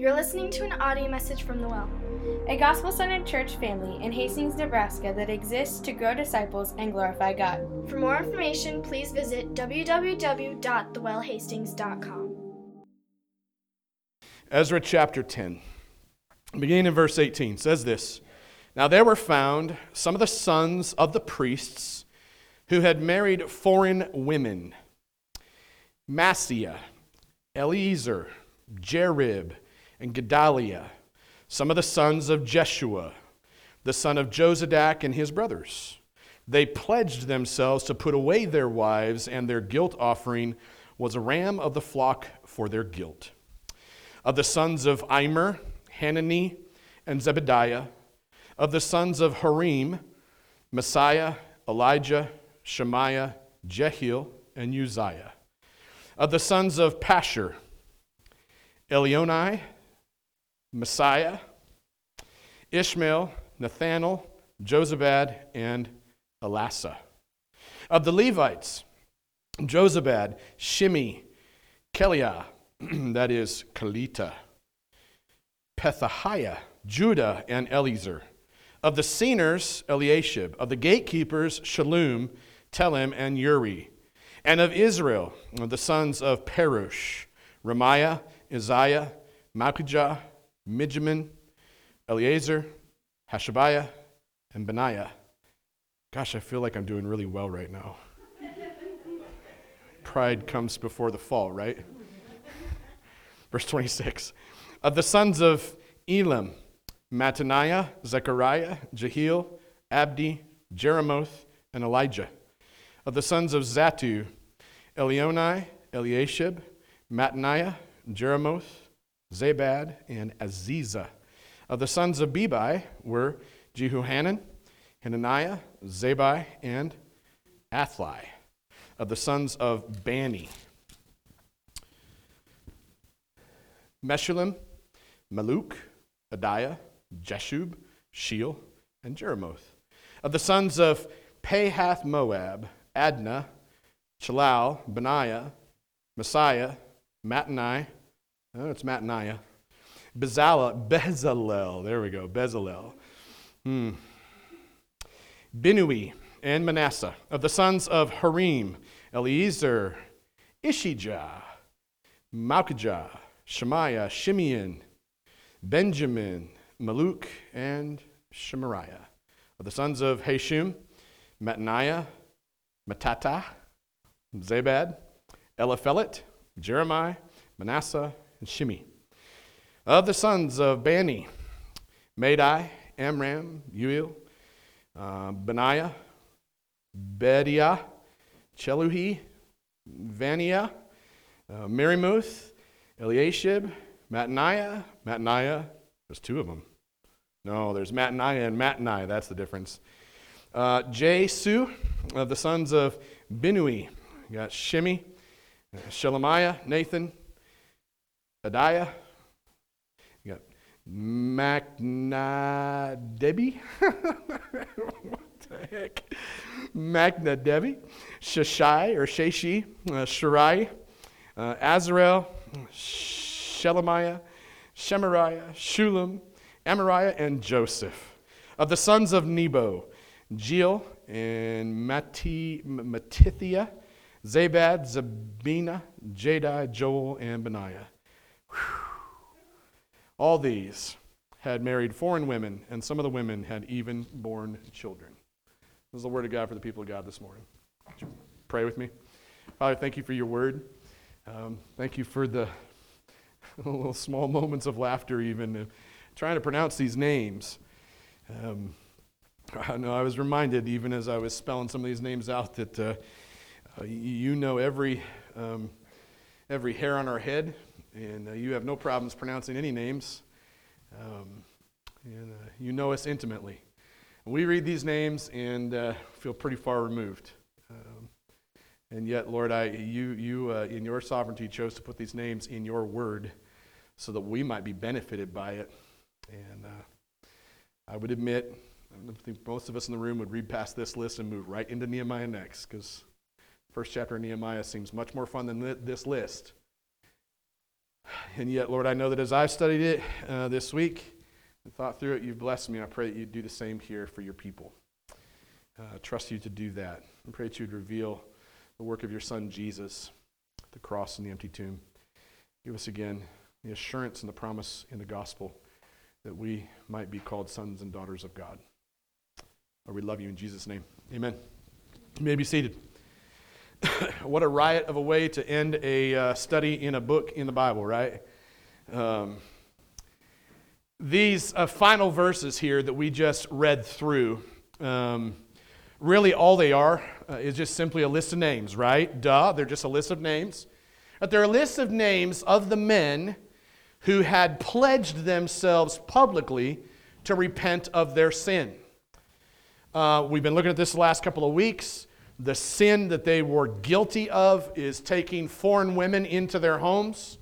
You're listening to an audio message from The Well. a gospel centered church family in Hastings, Nebraska that exists to grow disciples and glorify God. For more information, please visit www.thewellhastings.com. Ezra chapter 10, beginning in verse 18, says this Now there were found some of the sons of the priests who had married foreign women Maaseiah, Eliezer, Jerib, and Gedaliah, some of the sons of Jeshua, the son of Jozadak, and his brothers. They pledged themselves to put away their wives, and their guilt offering was a ram of the flock for their guilt. Of the sons of Immer, Hanani, and Zebadiah. Of the sons of Harim, Maaseiah, Elijah, Shemaiah, Jehiel, and Uzziah. Of the sons of Pashhur, Elioenai, Maaseiah, Ishmael, Nathanael, Jozabad, and Elasah. Of the Levites, Jozabad, Shimi, Kelaiah, that is Kelita, Pethahiah, Judah, and Eliezer. Of the singers, Eliashib. Of the gatekeepers, Shalom, Telem, and Uri. And of Israel, the sons of Perush, Ramiah, Isaiah, Malchijah, Mijamin, Eleazar, Hashabiah, and Benaiah. Gosh, I feel like I'm doing really well right now. Pride comes before the fall, right? Verse 26. Of the sons of Elam, Mattaniah, Zechariah, Jehiel, Abdi, Jeremoth, and Elijah. Of the sons of Zattu, Elioenai, Eliashib, Mattaniah, Jeremoth, Zabad, and Aziza. Of the sons of Bebai were Jehohanan, Hananiah, Zabbai, and Athlai. Of uh, the sons of Bani, Meshullam, Malluch, Adaiah, Jeshub, Sheol, and Jeremoth. Of the sons of Pahath Moab, Adna, Chalal, Benaiah, Maaseiah, Mattanai, oh, it's Mattaniah, Bezalel, Bezalel, there we go, Bezalel, hmm. Binnui, and Manasseh. Of the sons of Harim, Eliezer, Isshijah, Malchijah, Shemaiah, Shimeon, Benjamin, Malluch, and Shemariah. Of the sons of Hashum, Mattaniah, Mattattah, Zabad, Eliphelet, Jeremiah, Manasseh, and Shimi. Of the sons of Bani, Maadai, Amram, Uel, uh, Benaiah, Bedeiah, Cheluhi, Vaniah, uh, Meremoth, Eliashib, Mattaniah, Mattaniah, there's two of them. No, there's Mattaniah and Mattaniah, that's the difference. Uh, Jesu, of the sons of Binnui, you got Shimi, Shelemiah, Nathan, Adaiah, you got Machnadebai, what the heck? Machnadebai, Shashai or Shashi, uh, Shirai, uh, Azarel, Shelemiah, Shemariah, Shulam, Amariah, and Joseph. Of the sons of Nebo, Jeiel and Mati, Mattithiah, Zabad, Zebina, Jaddai, Joel, and Benaiah. All these had married foreign women, and some of the women had even born children. This is the word of God for the people of God this morning. Pray with me. Father, thank you for your word. Um, thank you for the little small moments of laughter, even uh, trying to pronounce these names. Um, I know I was reminded, even as I was spelling some of these names out, that uh, you know every um, every hair on our head, and uh, you have no problems pronouncing any names. Um, and uh, you know us intimately. We read these names and uh, feel pretty far removed. Um, and yet, Lord, I, you, you uh, in your sovereignty, chose to put these names in your word so that we might be benefited by it. And I would admit, I think most of us in the room would read past this list and move right into Nehemiah next, because first chapter of Nehemiah seems much more fun than this list. And yet, Lord, I know that as I've studied it uh, this week and thought through it, you've blessed me. And I pray that you'd do the same here for your people. Uh, trust you to do that. I pray that you'd reveal the work of your Son, Jesus, the cross and the empty tomb. Give us again the assurance and the promise in the gospel that we might be called sons and daughters of God. Lord, we love you in Jesus' name. Amen. You may be seated. what a riot of a way to end a uh, study in a book in the Bible, right? Um, these uh, final verses here that we just read through, um, really all they are uh, is just simply a list of names, right? Duh, they're just a list of names. But they're a list of names of the men who had pledged themselves publicly to repent of their sin. Uh, we've been looking at this the last couple of weeks. The sin that they were guilty of is taking foreign women into their homes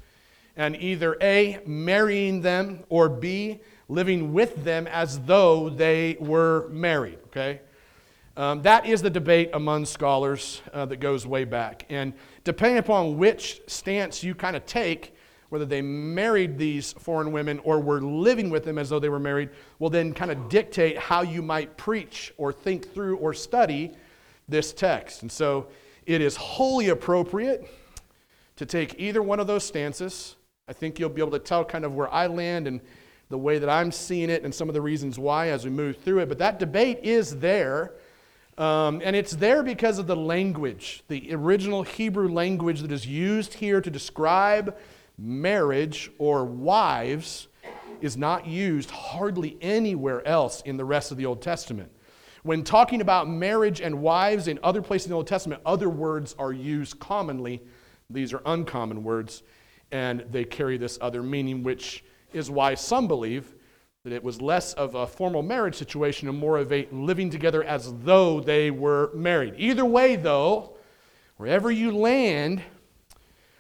and either A, marrying them, or B, living with them as though they were married, okay? Um, that is the debate among scholars uh, that goes way back. And depending upon which stance you kind of take, whether they married these foreign women or were living with them as though they were married, will then kind of dictate how you might preach or think through or study this text. And so it is wholly appropriate to take either one of those stances. I think you'll be able to tell kind of where I land and the way that I'm seeing it and some of the reasons why as we move through it. But that debate is there. Um, and it's there because of the language, the original Hebrew language that is used here to describe marriage or wives is not used hardly anywhere else in the rest of the Old Testament. When talking about marriage and wives in other places in the Old Testament, other words are used commonly. These are uncommon words, and they carry this other meaning, which is why some believe that it was less of a formal marriage situation and more of a living together as though they were married. Either way, though, wherever you land,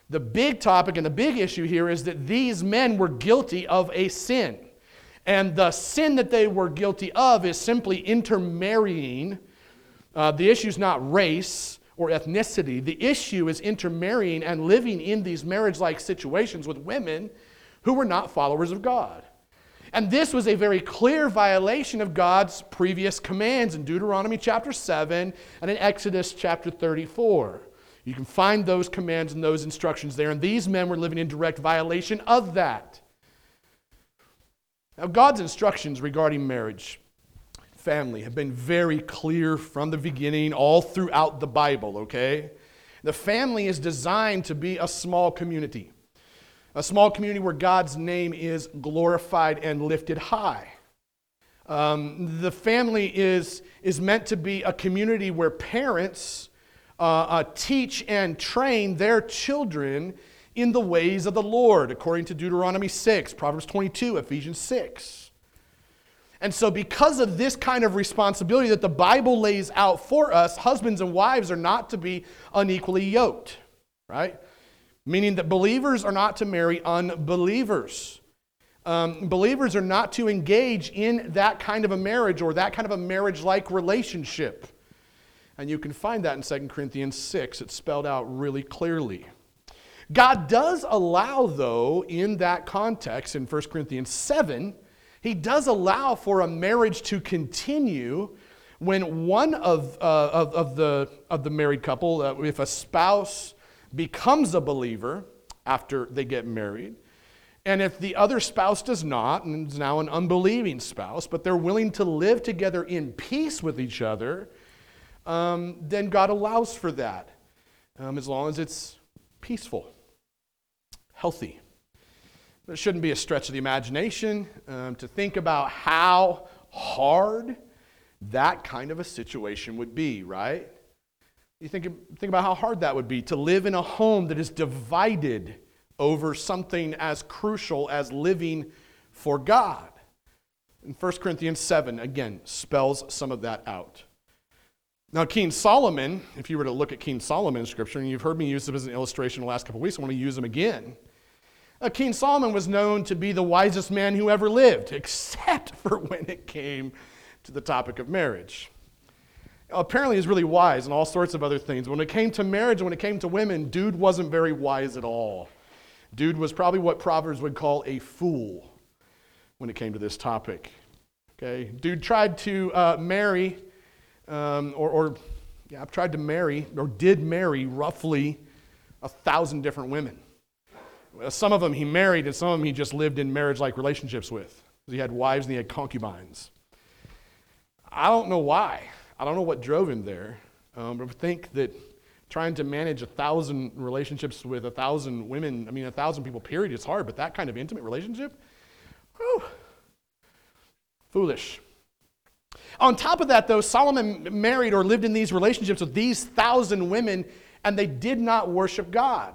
the big topic and the big issue here is that these men were guilty of a sin. And the sin that they were guilty of is simply intermarrying. Uh, the issue is not race or ethnicity. The issue is intermarrying and living in these marriage like situations with women who were not followers of God. And this was a very clear violation of God's previous commands in Deuteronomy chapter 7 and in Exodus chapter 34. You can find those commands and those instructions there, and these men were living in direct violation of that. Now, God's instructions regarding marriage, family, have been very clear from the beginning, all throughout the Bible, okay? The family is designed to be a small community, a small community where God's name is glorified and lifted high. Um, the family is, is meant to be a community where parents uh, uh, teach and train their children in the ways of the Lord, according to Deuteronomy 6, Proverbs 22, Ephesians 6. And so, because of this kind of responsibility that the Bible lays out for us, husbands and wives are not to be unequally yoked, right? Meaning that believers are not to marry unbelievers. Um, believers are not to engage in that kind of a marriage or that kind of a marriage like relationship. And you can find that in 2 Corinthians 6. It's spelled out really clearly. God does allow, though, in that context, in 1 Corinthians 7, he does allow for a marriage to continue when one of, uh, of, of, the, of the married couple, uh, if a spouse becomes a believer after they get married, and if the other spouse does not, and is now an unbelieving spouse, but they're willing to live together in peace with each other, um, then God allows for that, um, as long as it's peaceful healthy. But it shouldn't be a stretch of the imagination um, to think about how hard that kind of a situation would be, right? You think, think about how hard that would be to live in a home that is divided over something as crucial as living for God. And 1 Corinthians 7, again, spells some of that out. Now, King Solomon, if you were to look at King Solomon in Scripture, and you've heard me use him as an illustration the last couple of weeks, I want to use him again. King Solomon was known to be the wisest man who ever lived, except for when it came to the topic of marriage. Apparently, he's really wise in all sorts of other things. When it came to marriage, when it came to women, dude wasn't very wise at all. Dude was probably what Proverbs would call a fool when it came to this topic. Okay, dude tried to uh, marry, um, or, or yeah, tried to marry, or did marry roughly a thousand different women. Some of them he married, and some of them he just lived in marriage like relationships with. He had wives and he had concubines. I don't know why. I don't know what drove him there. Um, but I think that trying to manage a thousand relationships with a thousand women, I mean, a thousand people, period, is hard, but that kind of intimate relationship, whew, foolish. On top of that, though, Solomon married or lived in these relationships with these thousand women, and they did not worship God.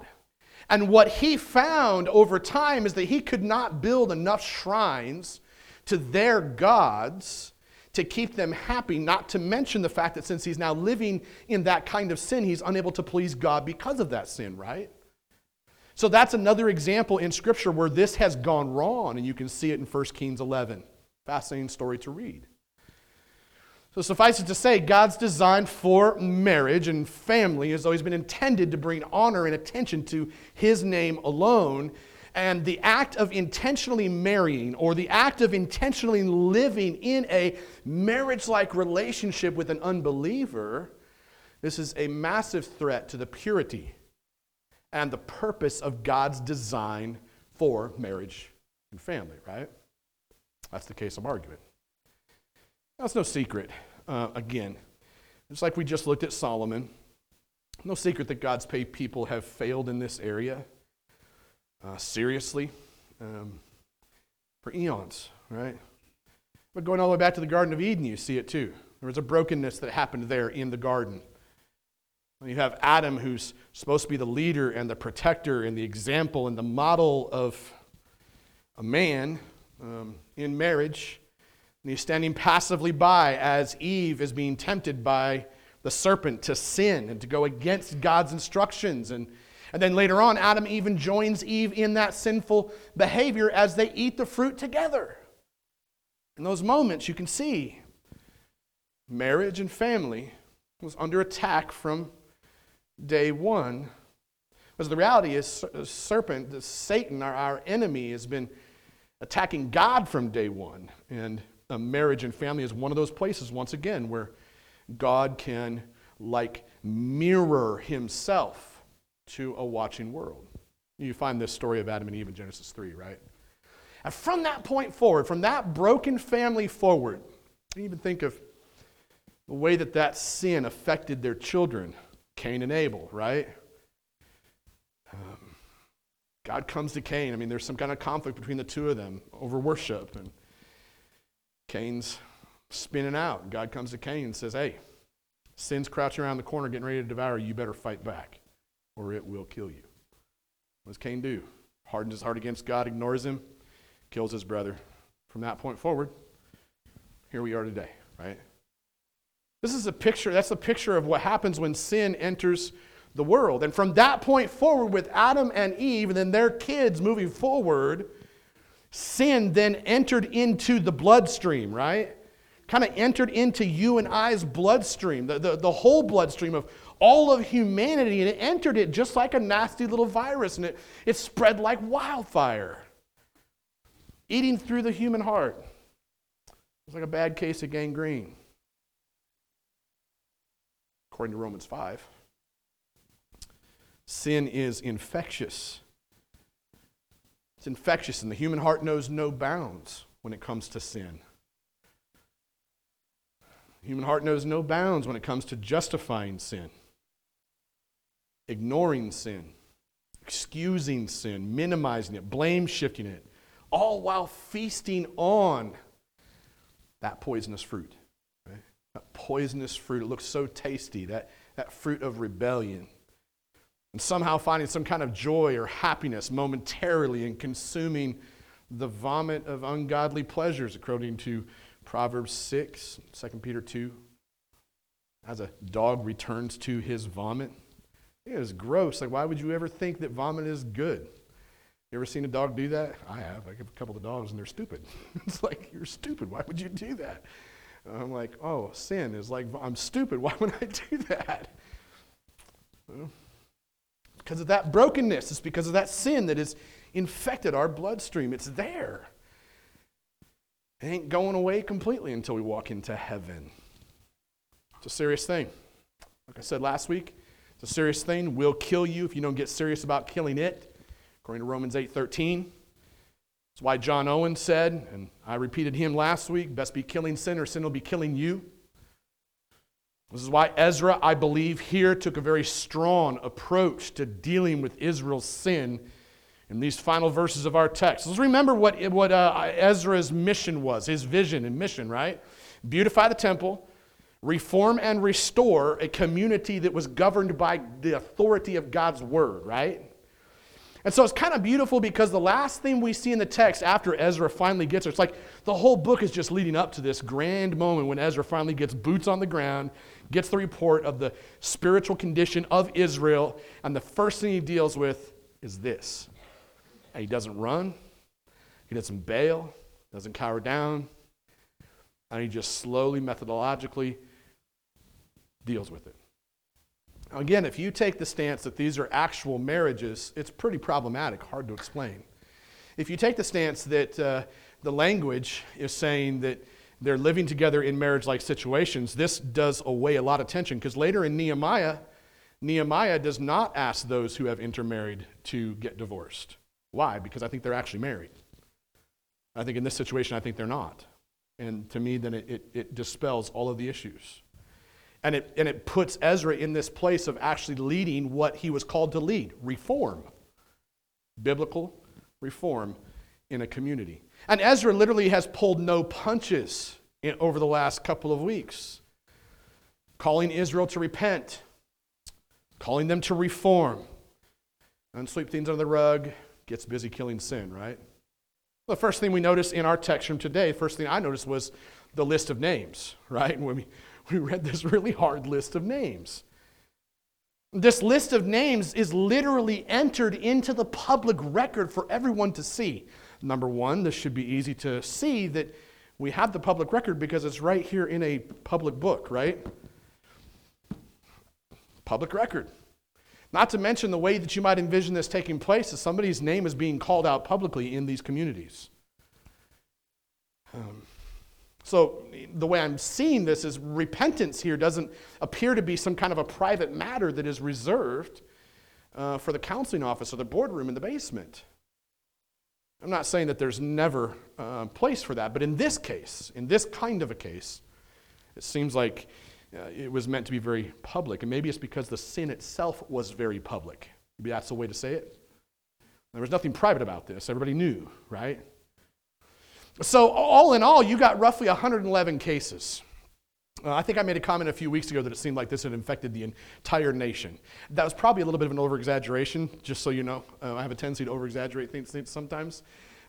And what he found over time is that he could not build enough shrines to their gods to keep them happy, not to mention the fact that since he's now living in that kind of sin, he's unable to please God because of that sin, right? So that's another example in Scripture where this has gone wrong, and you can see it in 1 Kings 11. Fascinating story to read. So suffice it to say, God's design for marriage and family has always been intended to bring honor and attention to His name alone. And the act of intentionally marrying or the act of intentionally living in a marriage like relationship with an unbeliever, this is a massive threat to the purity and the purpose of God's design for marriage and family, right? That's the case I'm arguing. That's no secret. Uh, again, just like we just looked at Solomon, no secret that God's people have failed in this area uh, seriously um, for eons, right? But going all the way back to the Garden of Eden, you see it too. There was a brokenness that happened there in the garden. You have Adam, who's supposed to be the leader and the protector and the example and the model of a man um, in marriage. And he's standing passively by as Eve is being tempted by the serpent to sin and to go against God's instructions. And, and then later on, Adam even joins Eve in that sinful behavior as they eat the fruit together. In those moments, you can see marriage and family was under attack from day one. Because the reality is, the uh, serpent, the Satan, our, our enemy, has been attacking God from day one. And a marriage and family is one of those places, once again, where God can, like, mirror himself to a watching world. You find this story of Adam and Eve in Genesis 3, right? And from that point forward, from that broken family forward, you even think of the way that that sin affected their children, Cain and Abel, right? Um, God comes to Cain. I mean, there's some kind of conflict between the two of them over worship. And Cain's spinning out. God comes to Cain and says, Hey, sin's crouching around the corner getting ready to devour you. You better fight back, or it will kill you. What does Cain do? Hardens his heart against God, ignores him, kills his brother. From that point forward, here we are today, right? This is a picture, that's a picture of what happens when sin enters the world. And from that point forward, with Adam and Eve, and then their kids moving forward, sin then entered into the bloodstream, right? Kind of entered into you and I's bloodstream, the, the, the whole bloodstream of all of humanity, and it entered it just like a nasty little virus, and it, it spread like wildfire, eating through the human heart. It's like a bad case of gangrene, according to Romans 5. Sin is infectious. It's infectious, and the human heart knows no bounds when it comes to sin. The human heart knows no bounds when it comes to justifying sin, ignoring sin, excusing sin, minimizing it, blame shifting it, all while feasting on that poisonous fruit. Right? That poisonous fruit. It looks so tasty, that, that fruit of rebellion and somehow finding some kind of joy or happiness momentarily in consuming the vomit of ungodly pleasures, according to Proverbs 6, 2 Peter 2. As a dog returns to his vomit. It is gross. Like, why would you ever think that vomit is good? You ever seen a dog do that? I have. I have a couple of dogs and they're stupid. it's like, you're stupid. Why would you do that? I'm like, oh, sin is like, I'm stupid. Why would I do that? Well, because of that brokenness. It's because of that sin that has infected our bloodstream. It's there. It ain't going away completely until we walk into heaven. It's a serious thing. Like I said last week, it's a serious thing. Will kill you if you don't get serious about killing it, according to Romans 8:13. That's why John Owen said, and I repeated him last week, best be killing sin or sin will be killing you. This is why Ezra, I believe, here took a very strong approach to dealing with Israel's sin in these final verses of our text. Let's remember what, what uh, Ezra's mission was, his vision and mission, right? Beautify the temple, reform and restore a community that was governed by the authority of God's word, right? And so it's kind of beautiful because the last thing we see in the text after Ezra finally gets there, it's like the whole book is just leading up to this grand moment when Ezra finally gets boots on the ground, gets the report of the spiritual condition of Israel, and the first thing he deals with is this. And he doesn't run, he doesn't bail, doesn't cower down, and he just slowly, methodologically deals with it. Again, if you take the stance that these are actual marriages, it's pretty problematic, hard to explain. If you take the stance that uh, the language is saying that they're living together in marriage like situations, this does away a lot of tension because later in Nehemiah, Nehemiah does not ask those who have intermarried to get divorced. Why? Because I think they're actually married. I think in this situation, I think they're not. And to me, then it, it, it dispels all of the issues. And it, and it puts Ezra in this place of actually leading what he was called to lead reform, biblical reform in a community. And Ezra literally has pulled no punches in, over the last couple of weeks, calling Israel to repent, calling them to reform, and sweep things under the rug, gets busy killing sin, right? The first thing we notice in our text from today, first thing I noticed was the list of names, right? When we we read this really hard list of names. This list of names is literally entered into the public record for everyone to see. Number one, this should be easy to see that we have the public record because it's right here in a public book, right? Public record. Not to mention the way that you might envision this taking place is somebody's name is being called out publicly in these communities. Um, so, the way I'm seeing this is repentance here doesn't appear to be some kind of a private matter that is reserved uh, for the counseling office or the boardroom in the basement. I'm not saying that there's never a uh, place for that, but in this case, in this kind of a case, it seems like uh, it was meant to be very public. And maybe it's because the sin itself was very public. Maybe that's the way to say it. There was nothing private about this, everybody knew, right? So, all in all, you got roughly 111 cases. Uh, I think I made a comment a few weeks ago that it seemed like this had infected the entire nation. That was probably a little bit of an overexaggeration, just so you know. Uh, I have a tendency to overexaggerate things sometimes.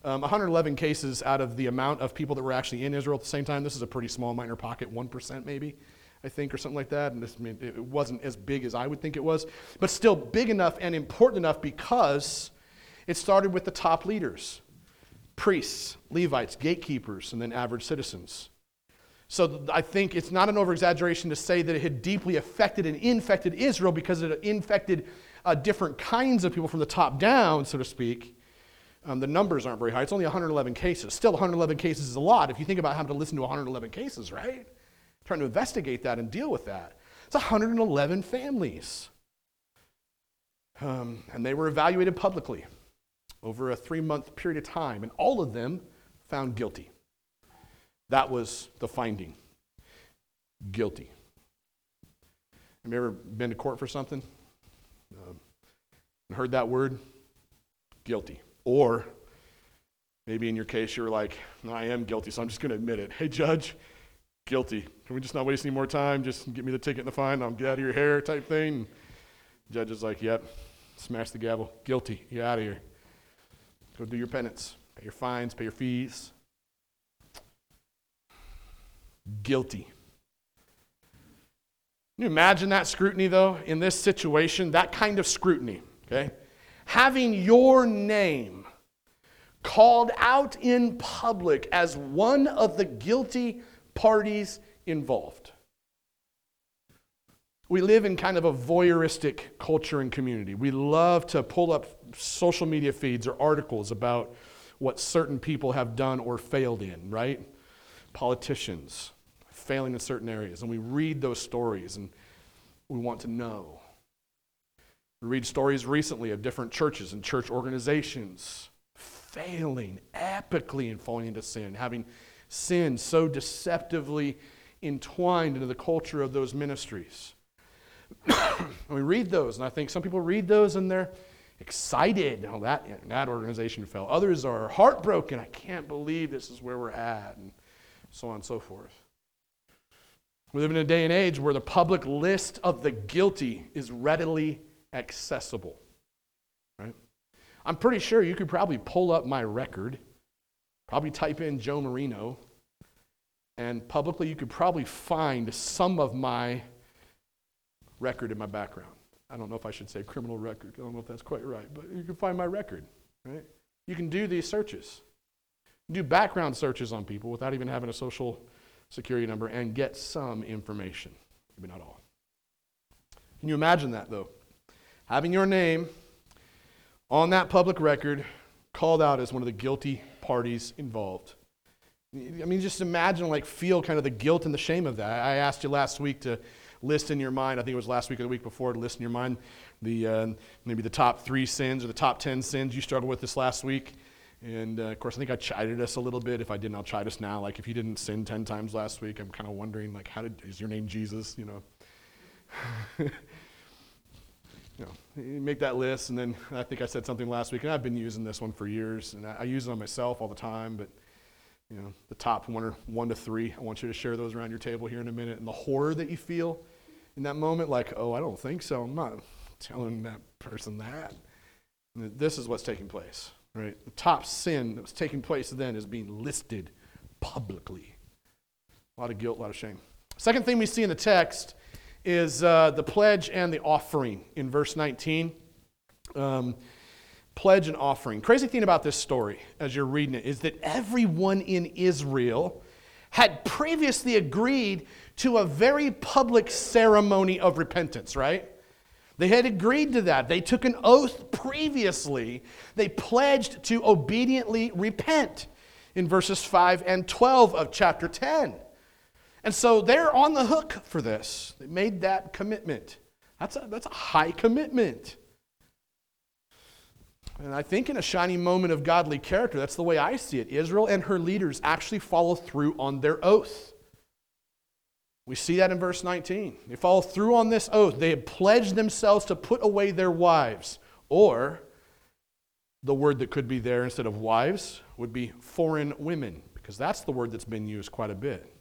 Um, 111 cases out of the amount of people that were actually in Israel at the same time. This is a pretty small minor pocket, 1% maybe, I think, or something like that. And this, I mean, it wasn't as big as I would think it was, but still big enough and important enough because it started with the top leaders priests, Levites, gatekeepers, and then average citizens. So I think it's not an overexaggeration to say that it had deeply affected and infected Israel because it infected uh, different kinds of people from the top down, so to speak. Um, the numbers aren't very high. It's only 111 cases. Still, 111 cases is a lot if you think about having to listen to 111 cases, right? Trying to investigate that and deal with that. It's 111 families. Um, and they were evaluated publicly over a three month period of time, and all of them found guilty. That was the finding guilty. Have you ever been to court for something? Um, heard that word? Guilty. Or maybe in your case, you're like, no, I am guilty, so I'm just going to admit it. Hey, judge, guilty. Can we just not waste any more time? Just give me the ticket and the fine. I'll get out of your hair type thing. judge is like, yep, smash the gavel. Guilty. You're out of here. Go do your penance, pay your fines, pay your fees. Guilty. Can you imagine that scrutiny, though, in this situation? That kind of scrutiny, okay? Having your name called out in public as one of the guilty parties involved. We live in kind of a voyeuristic culture and community. We love to pull up social media feeds or articles about what certain people have done or failed in, right? Politicians failing in certain areas. And we read those stories and we want to know. We read stories recently of different churches and church organizations failing epically and falling into sin, having sin so deceptively entwined into the culture of those ministries. And we read those, and I think some people read those and they're excited. Oh, that, that organization fell. Others are heartbroken. I can't believe this is where we're at, and so on and so forth. We live in a day and age where the public list of the guilty is readily accessible. Right? I'm pretty sure you could probably pull up my record, probably type in Joe Marino, and publicly you could probably find some of my record in my background. I don't know if I should say criminal record. I don't know if that's quite right, but you can find my record, right? You can do these searches. Do background searches on people without even having a social security number and get some information, maybe not all. Can you imagine that though? Having your name on that public record called out as one of the guilty parties involved. I mean, just imagine, like, feel kind of the guilt and the shame of that. I asked you last week to list in your mind, I think it was last week or the week before, to list in your mind the, uh, maybe the top three sins or the top 10 sins you struggled with this last week. And uh, of course, I think I chided us a little bit. If I didn't, I'll chide us now. Like, if you didn't sin 10 times last week, I'm kind of wondering, like, how did, is your name Jesus? You know? you know, you make that list, and then I think I said something last week, and I've been using this one for years, and I, I use it on myself all the time, but you know, the top one or one to three. I want you to share those around your table here in a minute. And the horror that you feel in that moment, like, oh, I don't think so. I'm not telling that person that. This is what's taking place, right? The top sin that was taking place then is being listed publicly. A lot of guilt, a lot of shame. Second thing we see in the text is uh, the pledge and the offering in verse 19. Um, pledge and offering. Crazy thing about this story, as you're reading it, is that everyone in Israel had previously agreed to a very public ceremony of repentance, right? They had agreed to that. They took an oath previously. They pledged to obediently repent in verses 5 and 12 of chapter 10. And so they're on the hook for this. They made that commitment. That's a, that's a high commitment. And I think in a shining moment of godly character, that's the way I see it. Israel and her leaders actually follow through on their oath. We see that in verse 19. They follow through on this oath. They have pledged themselves to put away their wives. Or, the word that could be there instead of wives would be foreign women, because that's the word that's been used quite a bit.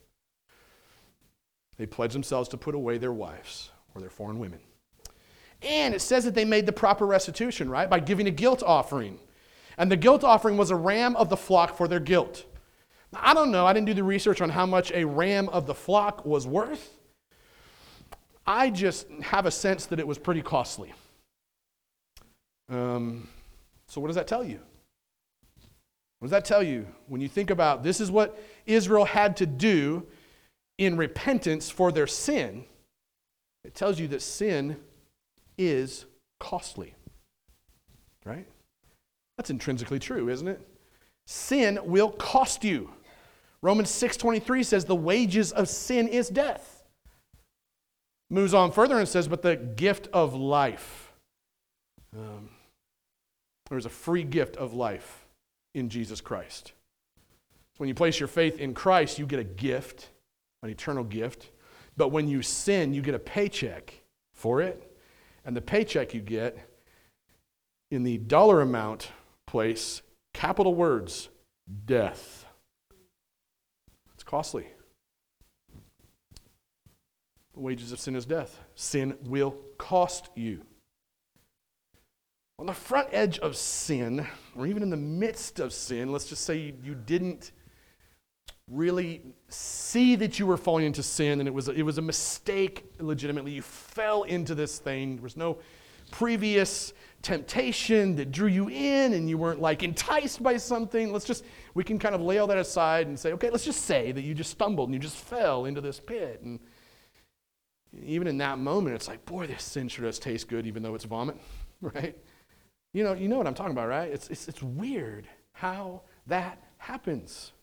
They pledged themselves to put away their wives or their foreign women. And it says that they made the proper restitution, right? By giving a guilt offering. And the guilt offering was a ram of the flock for their guilt. I don't know, I didn't do the research on how much a ram of the flock was worth. I just have a sense that it was pretty costly. Um, so, what does that tell you? What does that tell you when you think about this is what Israel had to do in repentance for their sin? It tells you that sin is costly. Right? That's intrinsically true, isn't it? Sin will cost you. Romans 6:23 says the wages of sin is death. Moves on further and says, but the gift of life. Um, there's a free gift of life in Jesus Christ. So when you place your faith in Christ, you get a gift, an eternal gift. But when you sin, you get a paycheck for it and the paycheck you get in the dollar amount place, capital words, death. Costly. The wages of sin is death. Sin will cost you. On the front edge of sin, or even in the midst of sin, let's just say you didn't really see that you were falling into sin and it was, it was a mistake legitimately. You fell into this thing. There was no previous temptation that drew you in and you weren't like enticed by something. Let's just, we can kind of lay all that aside and say, okay, let's just say that you just stumbled and you just fell into this pit. And even in that moment, it's like, boy, this sin sure does taste good, even though it's vomit, right? You know, you know what I'm talking about, right? It's, it's, it's weird how that happens.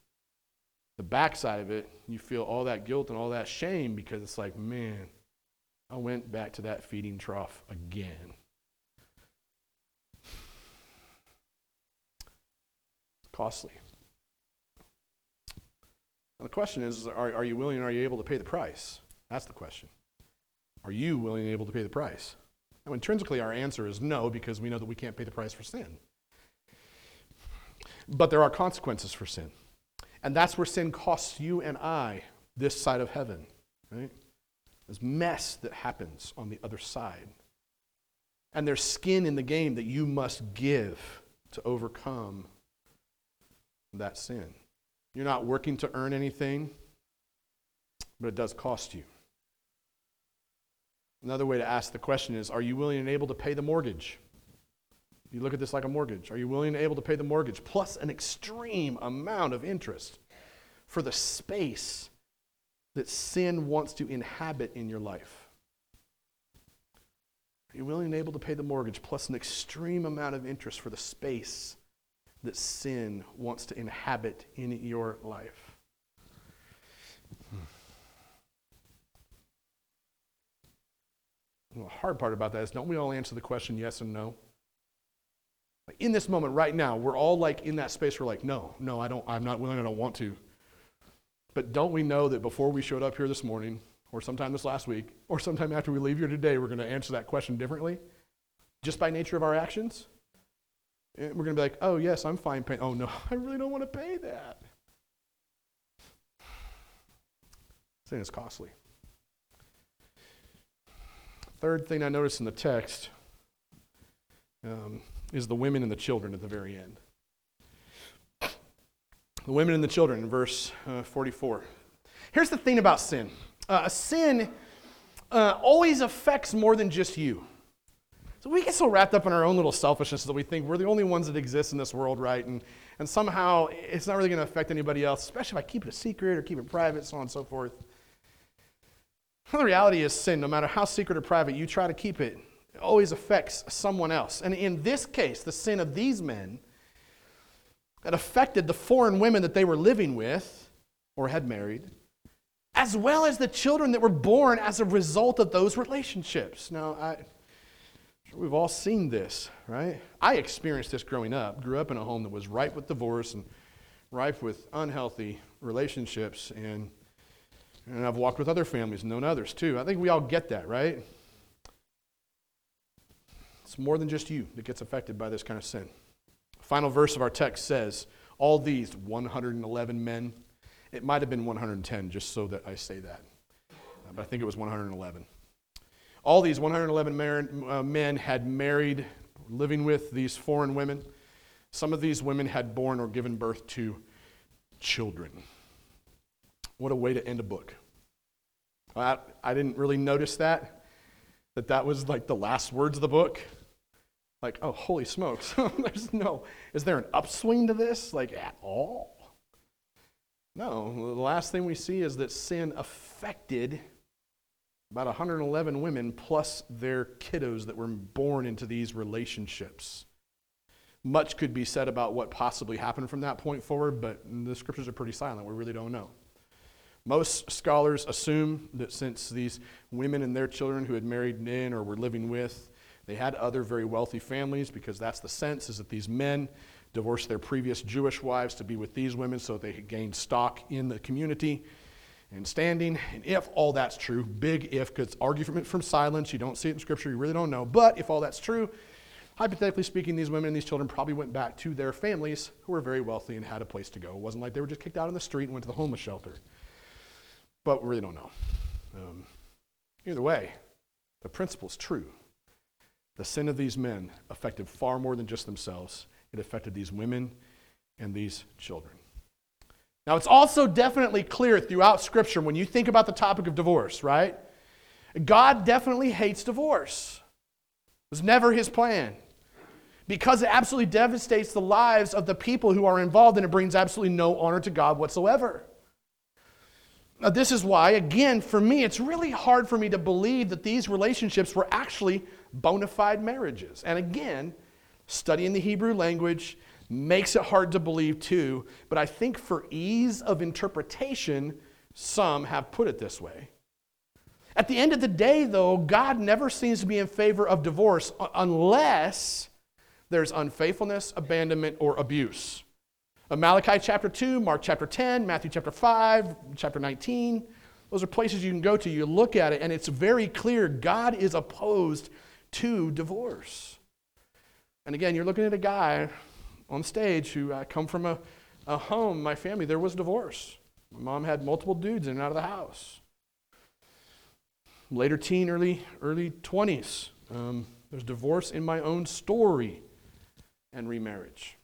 The backside of it, you feel all that guilt and all that shame because it's like, man, I went back to that feeding trough again. Costly. Now the question is are, are you willing and are you able to pay the price? That's the question. Are you willing and able to pay the price? Now, intrinsically, our answer is no, because we know that we can't pay the price for sin. But there are consequences for sin. And that's where sin costs you and I this side of heaven, right? There's mess that happens on the other side. And there's skin in the game that you must give to overcome that sin. You're not working to earn anything, but it does cost you. Another way to ask the question is Are you willing and able to pay the mortgage? You look at this like a mortgage. Are you willing and able to pay the mortgage plus an extreme amount of interest for the space that sin wants to inhabit in your life? Are you willing and able to pay the mortgage plus an extreme amount of interest for the space that sin wants to inhabit in your life? Hmm. the hard part about that is don't we all answer the question yes and no? In this moment right now, we're all like in that space. We're like, no, no, I don't, I'm not willing, I don't want to. But don't we know that before we showed up here this morning, or sometime this last week, or sometime after we leave here today, we're going to answer that question differently? Just by nature of our actions? And we're going to be like, oh, yes, I'm fine paying. Oh, no, I really don't want to pay that. Sin is costly. Third thing I notice in the text um, is the women and the children at the very end. The women and the children in verse uh, 44. Here's the thing about sin uh, sin uh, always affects more than just you. So we get so wrapped up in our own little selfishness that we think we're the only ones that exist in this world, right? And, and somehow it's not really going to affect anybody else, especially if I keep it a secret or keep it private, so on and so forth. The reality is, sin, no matter how secret or private you try to keep it, it always affects someone else. And in this case, the sin of these men, it affected the foreign women that they were living with or had married, as well as the children that were born as a result of those relationships. Now, I, we've all seen this, right? I experienced this growing up. Grew up in a home that was ripe with divorce and ripe with unhealthy relationships, and and I've walked with other families known others too. I think we all get that, right? It's more than just you that gets affected by this kind of sin. Final verse of our text says, All these 111 men, it might have been 110, just so that I say that, but I think it was 111. All these 111 mar- uh, men had married, living with these foreign women. Some of these women had born or given birth to children. What a way to end a book. I, I didn't really notice that, that that was like the last words of the book. Like, oh, holy smokes. There's no, is there an upswing to this? Like, at all? No, the last thing we see is that sin affected about 111 women plus their kiddos that were born into these relationships. Much could be said about what possibly happened from that point forward, but the scriptures are pretty silent. We really don't know. Most scholars assume that since these women and their children who had married in or were living with, they had other very wealthy families because that's the sense is that these men divorced their previous Jewish wives to be with these women so they could gain stock in the community and standing. And if all that's true, big if, because argument from silence, you don't see it in Scripture, you really don't know. But if all that's true, hypothetically speaking, these women and these children probably went back to their families who were very wealthy and had a place to go. It wasn't like they were just kicked out on the street and went to the homeless shelter but we really don't know. Um, either way, the principle is true. The sin of these men affected far more than just themselves, it affected these women and these children. Now, it's also definitely clear throughout Scripture when you think about the topic of divorce, right? God definitely hates divorce. It was never his plan. Because it absolutely devastates the lives of the people who are involved and it brings absolutely no honor to God whatsoever. Now, this is why, again, for me, it's really hard for me to believe that these relationships were actually bona fide marriages. And again, studying the Hebrew language makes it hard to believe too, but I think for ease of interpretation, some have put it this way. At the end of the day, though, God never seems to be in favor of divorce unless there's unfaithfulness, abandonment, or abuse. Malachi chapter 2, Mark chapter 10, Matthew chapter 5, chapter 19. Those are places you can go to. You look at it, and it's very clear God is opposed to divorce. And again, you're looking at a guy on stage who uh, come from a, a home, my family, there was divorce. My mom had multiple dudes in and out of the house. Later teen, early, early 20s, um, there's divorce in my own story and remarriage.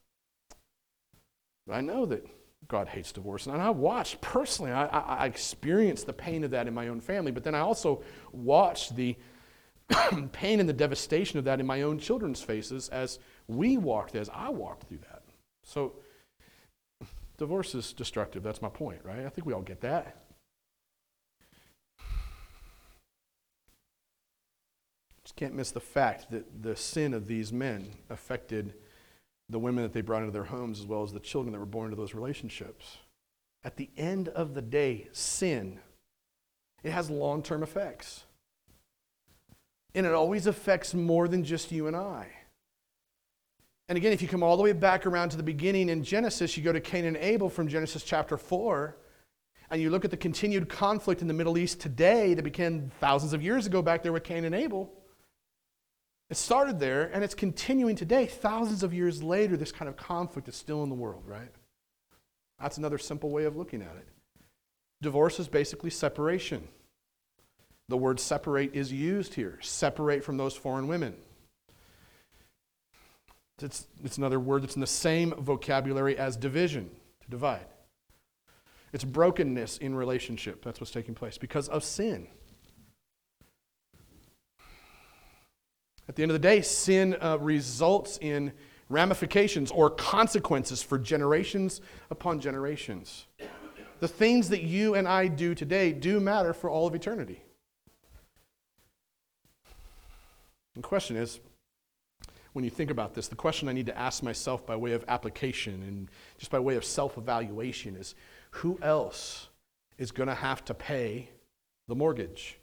I know that God hates divorce. And I watched personally, I, I, I, experienced the pain of that in my own family, but then I also watched the pain and the devastation of that in my own children's faces as we walked, as I walked through that. So, divorce is destructive. That's my point, right? I think we all get that. Just can't miss the fact that the sin of these men affected the women that they brought into their homes as well as the children that were born into those relationships. At the end of the day, sin, it has long term effects. And it always affects more than just you and I. And again, if you come all the way back around to the beginning in Genesis, you go to Cain and Abel from Genesis chapter 4, and you look at the continued conflict in the Middle East today that began thousands of years ago back there with Cain and Abel. It started there, and it's continuing today. Thousands of years later, this kind of conflict is still in the world, right? That's another simple way of looking at it. Divorce is basically separation. The word separate is used here separate from those foreign women. It's, it's another word that's in the same vocabulary as division, to divide. It's brokenness in relationship. That's what's taking place because of sin. At the end of the day, sin uh, results in ramifications or consequences for generations upon generations. The things that you and I do today do matter for all of eternity. The question is when you think about this, the question I need to ask myself by way of application and just by way of self evaluation is who else is going to have to pay the mortgage?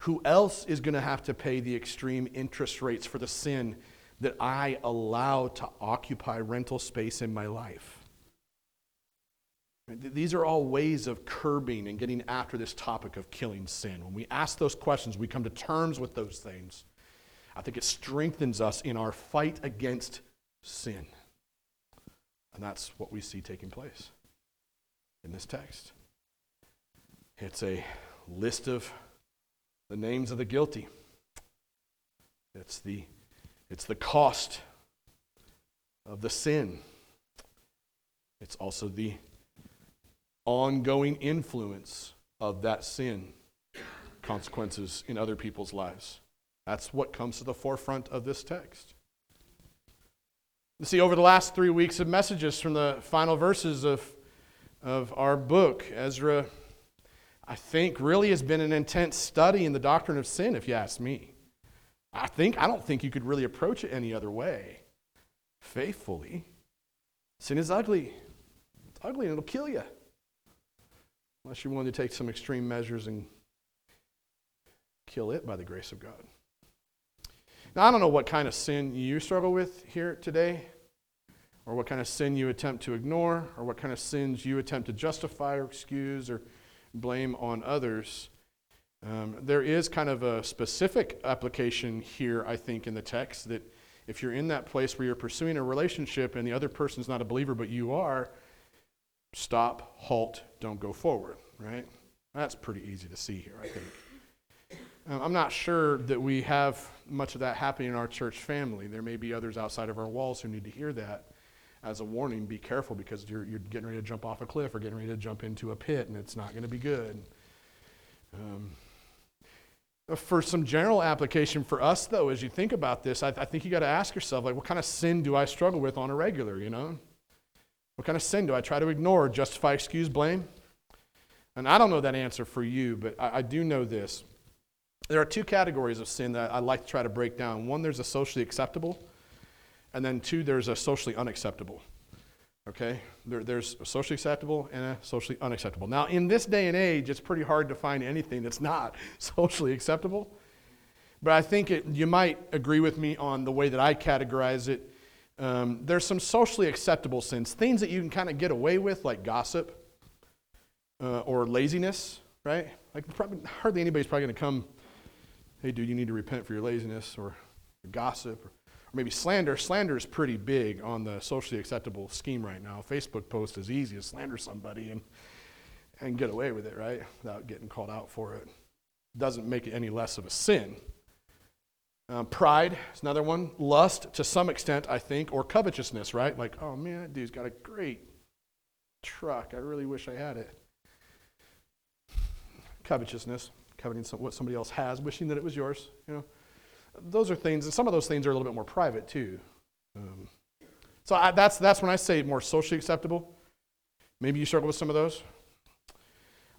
Who else is going to have to pay the extreme interest rates for the sin that I allow to occupy rental space in my life? These are all ways of curbing and getting after this topic of killing sin. When we ask those questions, we come to terms with those things. I think it strengthens us in our fight against sin. And that's what we see taking place in this text. It's a list of the names of the guilty. It's the, it's the cost of the sin. It's also the ongoing influence of that sin, consequences in other people's lives. That's what comes to the forefront of this text. You see, over the last three weeks of messages from the final verses of, of our book, Ezra I think really has been an intense study in the doctrine of sin, if you ask me. I think I don't think you could really approach it any other way. Faithfully. Sin is ugly. It's ugly and it'll kill you. Unless you're willing to take some extreme measures and kill it by the grace of God. Now, I don't know what kind of sin you struggle with here today, or what kind of sin you attempt to ignore, or what kind of sins you attempt to justify or excuse or blame on others. Um, there is kind of a specific application here, I think, in the text that if you're in that place where you're pursuing a relationship and the other person's not a believer but you are, stop, halt, don't go forward, right? That's pretty easy to see here, I think. Um, I'm not sure that we have much of that happening in our church family. There may be others outside of our walls who need to hear that as a warning, be careful because you're, you're getting ready to jump off a cliff or getting ready to jump into a pit and it's not going to be good. Um, for some general application for us, though, as you think about this, I, I think you got to ask yourself, like, what kind of sin do I struggle with on a regular, you know? What kind of sin do I try to ignore, justify, excuse, blame? And I don't know that answer for you, but I, I do know this. There are two categories of sin that I like to try to break down. One, there's a socially acceptable, and then two, there's a socially unacceptable. Okay? There, there's a socially acceptable and a socially unacceptable. Now, in this day and age, it's pretty hard to find anything that's not socially acceptable. But I think it, you might agree with me on the way that I categorize it. Um, there's some socially acceptable sins, things that you can kind of get away with, like gossip uh, or laziness, right? Like, probably, hardly anybody's probably going to come, hey, dude, you need to repent for your laziness or gossip or, or maybe slander. Slander is pretty big on the socially acceptable scheme right now. Facebook post is easy to slander somebody and, and get away with it, right? Without getting called out for it. Doesn't make it any less of a sin. Um, pride is another one. Lust, to some extent, I think, or covetousness, right? Like, oh man, that dude's got a great truck. I really wish I had it. Covetousness, coveting some, what somebody else has, wishing that it was yours. You know, those are things, and some of those things are a little bit more private too. Um, so I, that's that's when I say more socially acceptable. Maybe you struggle with some of those.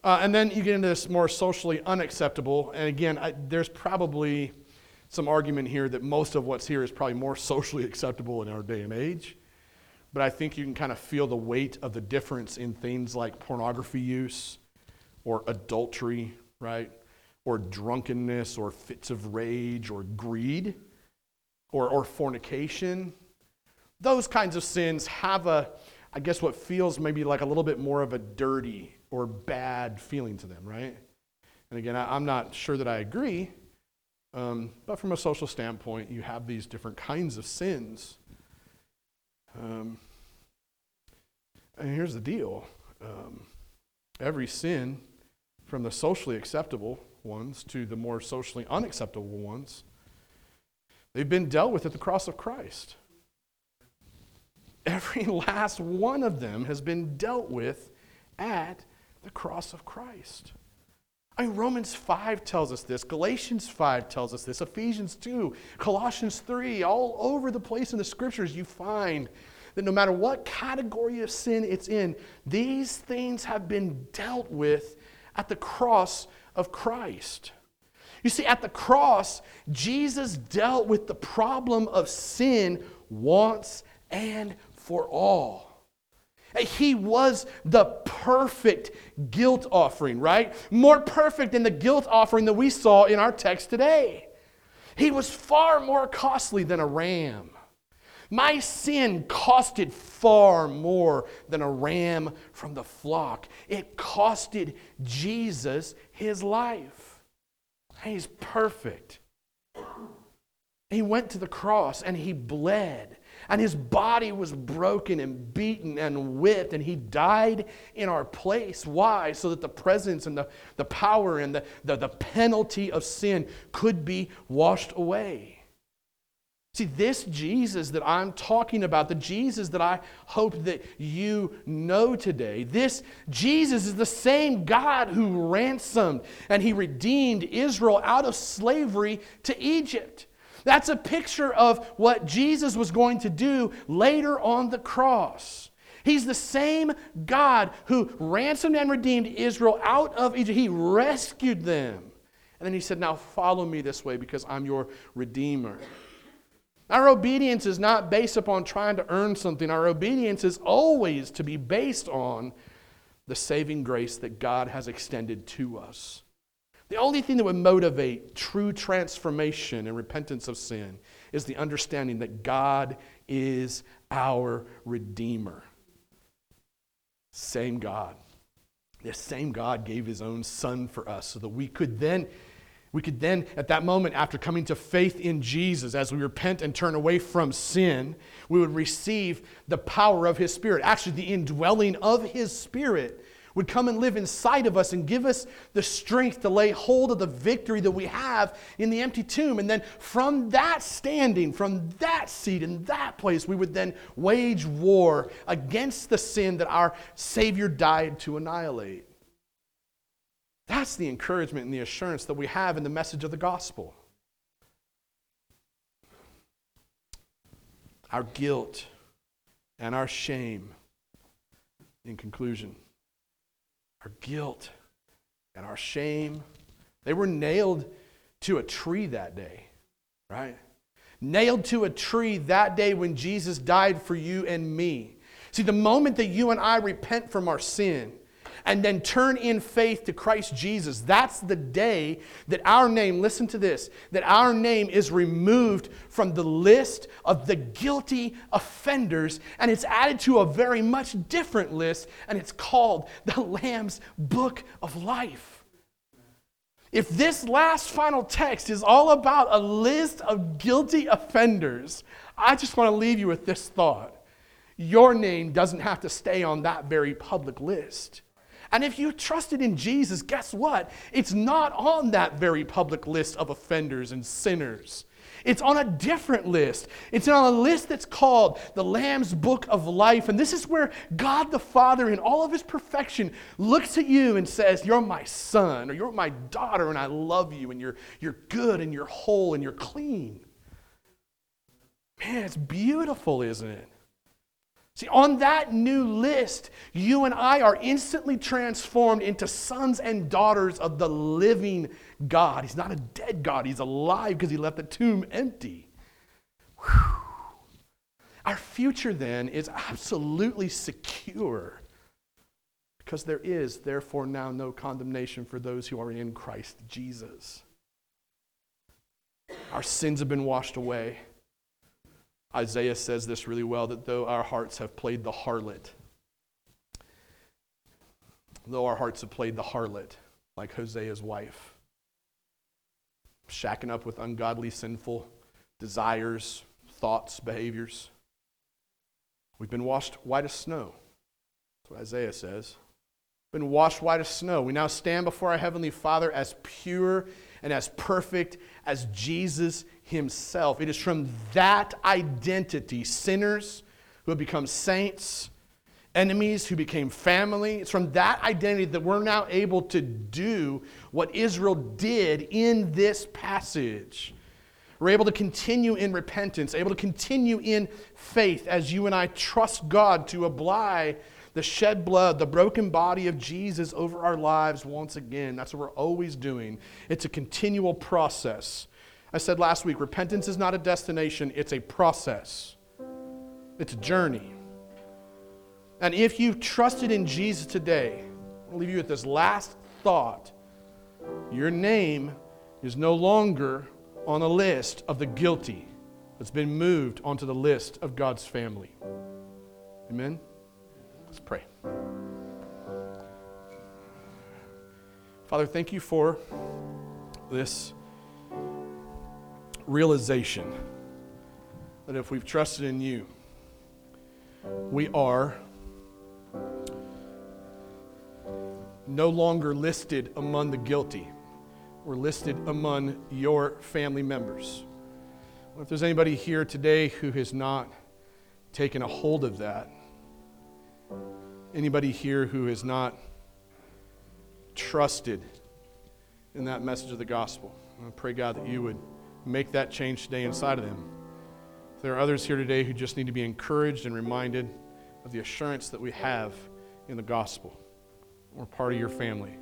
Uh, and then you get into this more socially unacceptable. And again, I, there's probably some argument here that most of what's here is probably more socially acceptable in our day and age. But I think you can kind of feel the weight of the difference in things like pornography use or adultery, right? Or drunkenness or fits of rage or greed or, or fornication. Those kinds of sins have a, I guess, what feels maybe like a little bit more of a dirty or bad feeling to them, right? And again, I, I'm not sure that I agree. Um, but from a social standpoint, you have these different kinds of sins. Um, and here's the deal um, every sin, from the socially acceptable ones to the more socially unacceptable ones, they've been dealt with at the cross of Christ. Every last one of them has been dealt with at the cross of Christ. I mean, Romans 5 tells us this, Galatians 5 tells us this, Ephesians 2, Colossians 3, all over the place in the scriptures, you find that no matter what category of sin it's in, these things have been dealt with at the cross of Christ. You see, at the cross, Jesus dealt with the problem of sin once and for all. He was the perfect guilt offering, right? More perfect than the guilt offering that we saw in our text today. He was far more costly than a ram. My sin costed far more than a ram from the flock. It costed Jesus his life. He's perfect. He went to the cross and he bled and his body was broken and beaten and whipped, and he died in our place. Why? So that the presence and the, the power and the, the, the penalty of sin could be washed away. See, this Jesus that I'm talking about, the Jesus that I hope that you know today, this Jesus is the same God who ransomed and he redeemed Israel out of slavery to Egypt. That's a picture of what Jesus was going to do later on the cross. He's the same God who ransomed and redeemed Israel out of Egypt. He rescued them. And then he said, Now follow me this way because I'm your Redeemer. Our obedience is not based upon trying to earn something. Our obedience is always to be based on the saving grace that God has extended to us. The only thing that would motivate true transformation and repentance of sin is the understanding that God is our Redeemer. Same God. This same God gave his own Son for us so that we could then. We could then, at that moment, after coming to faith in Jesus, as we repent and turn away from sin, we would receive the power of His Spirit, actually, the indwelling of His Spirit would come and live inside of us and give us the strength to lay hold of the victory that we have in the empty tomb. And then from that standing, from that seat, in that place, we would then wage war against the sin that our Savior died to annihilate. That's the encouragement and the assurance that we have in the message of the gospel. Our guilt and our shame, in conclusion, our guilt and our shame. They were nailed to a tree that day, right? Nailed to a tree that day when Jesus died for you and me. See, the moment that you and I repent from our sin, and then turn in faith to Christ Jesus, that's the day that our name, listen to this, that our name is removed from the list of the guilty offenders and it's added to a very much different list, and it's called the Lamb's Book of Life. If this last final text is all about a list of guilty offenders, I just want to leave you with this thought. Your name doesn't have to stay on that very public list. And if you trusted in Jesus, guess what? It's not on that very public list of offenders and sinners. It's on a different list. It's on a list that's called the Lamb's Book of Life. And this is where God the Father, in all of his perfection, looks at you and says, You're my son, or you're my daughter, and I love you, and you're, you're good, and you're whole, and you're clean. Man, it's beautiful, isn't it? See, on that new list, you and I are instantly transformed into sons and daughters of the living God. He's not a dead God, He's alive because He left the tomb empty. Whew. Our future then is absolutely secure because there is, therefore, now no condemnation for those who are in Christ Jesus. Our sins have been washed away. Isaiah says this really well that though our hearts have played the harlot, though our hearts have played the harlot, like Hosea's wife, shacking up with ungodly, sinful desires, thoughts, behaviors, we've been washed white as snow. That's what Isaiah says. Been washed white as snow. We now stand before our Heavenly Father as pure and as perfect as Jesus himself. It is from that identity, sinners who have become saints, enemies who became family, it's from that identity that we're now able to do what Israel did in this passage. We're able to continue in repentance, able to continue in faith as you and I trust God to apply the shed blood, the broken body of Jesus over our lives once again. That's what we're always doing. It's a continual process. I said last week repentance is not a destination, it's a process, it's a journey. And if you've trusted in Jesus today, I'll leave you with this last thought. Your name is no longer on a list of the guilty, it's been moved onto the list of God's family. Amen? Let's pray. Father, thank you for this realization that if we've trusted in you, we are no longer listed among the guilty. We're listed among your family members. If there's anybody here today who has not taken a hold of that, anybody here who has not trusted in that message of the gospel, I pray, God, that you would make that change today inside of them. There are others here today who just need to be encouraged and reminded of the assurance that we have in the gospel. We're part of your family.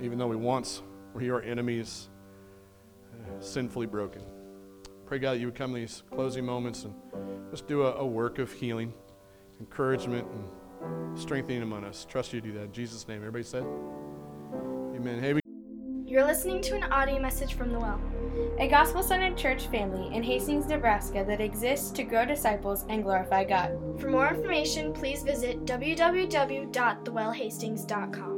Even though we once were your enemies, uh, sinfully broken. Pray, God, that you would come in these closing moments and just do a, a work of healing, encouragement, and strengthening among us. Trust you to do that. In Jesus' name. Everybody said? Amen. Hey, we- You're listening to an audio message from the Well a gospel centered church family in Hastings, Nebraska that exists to grow disciples and glorify God. For more information, please visit www.thewellhastings.com.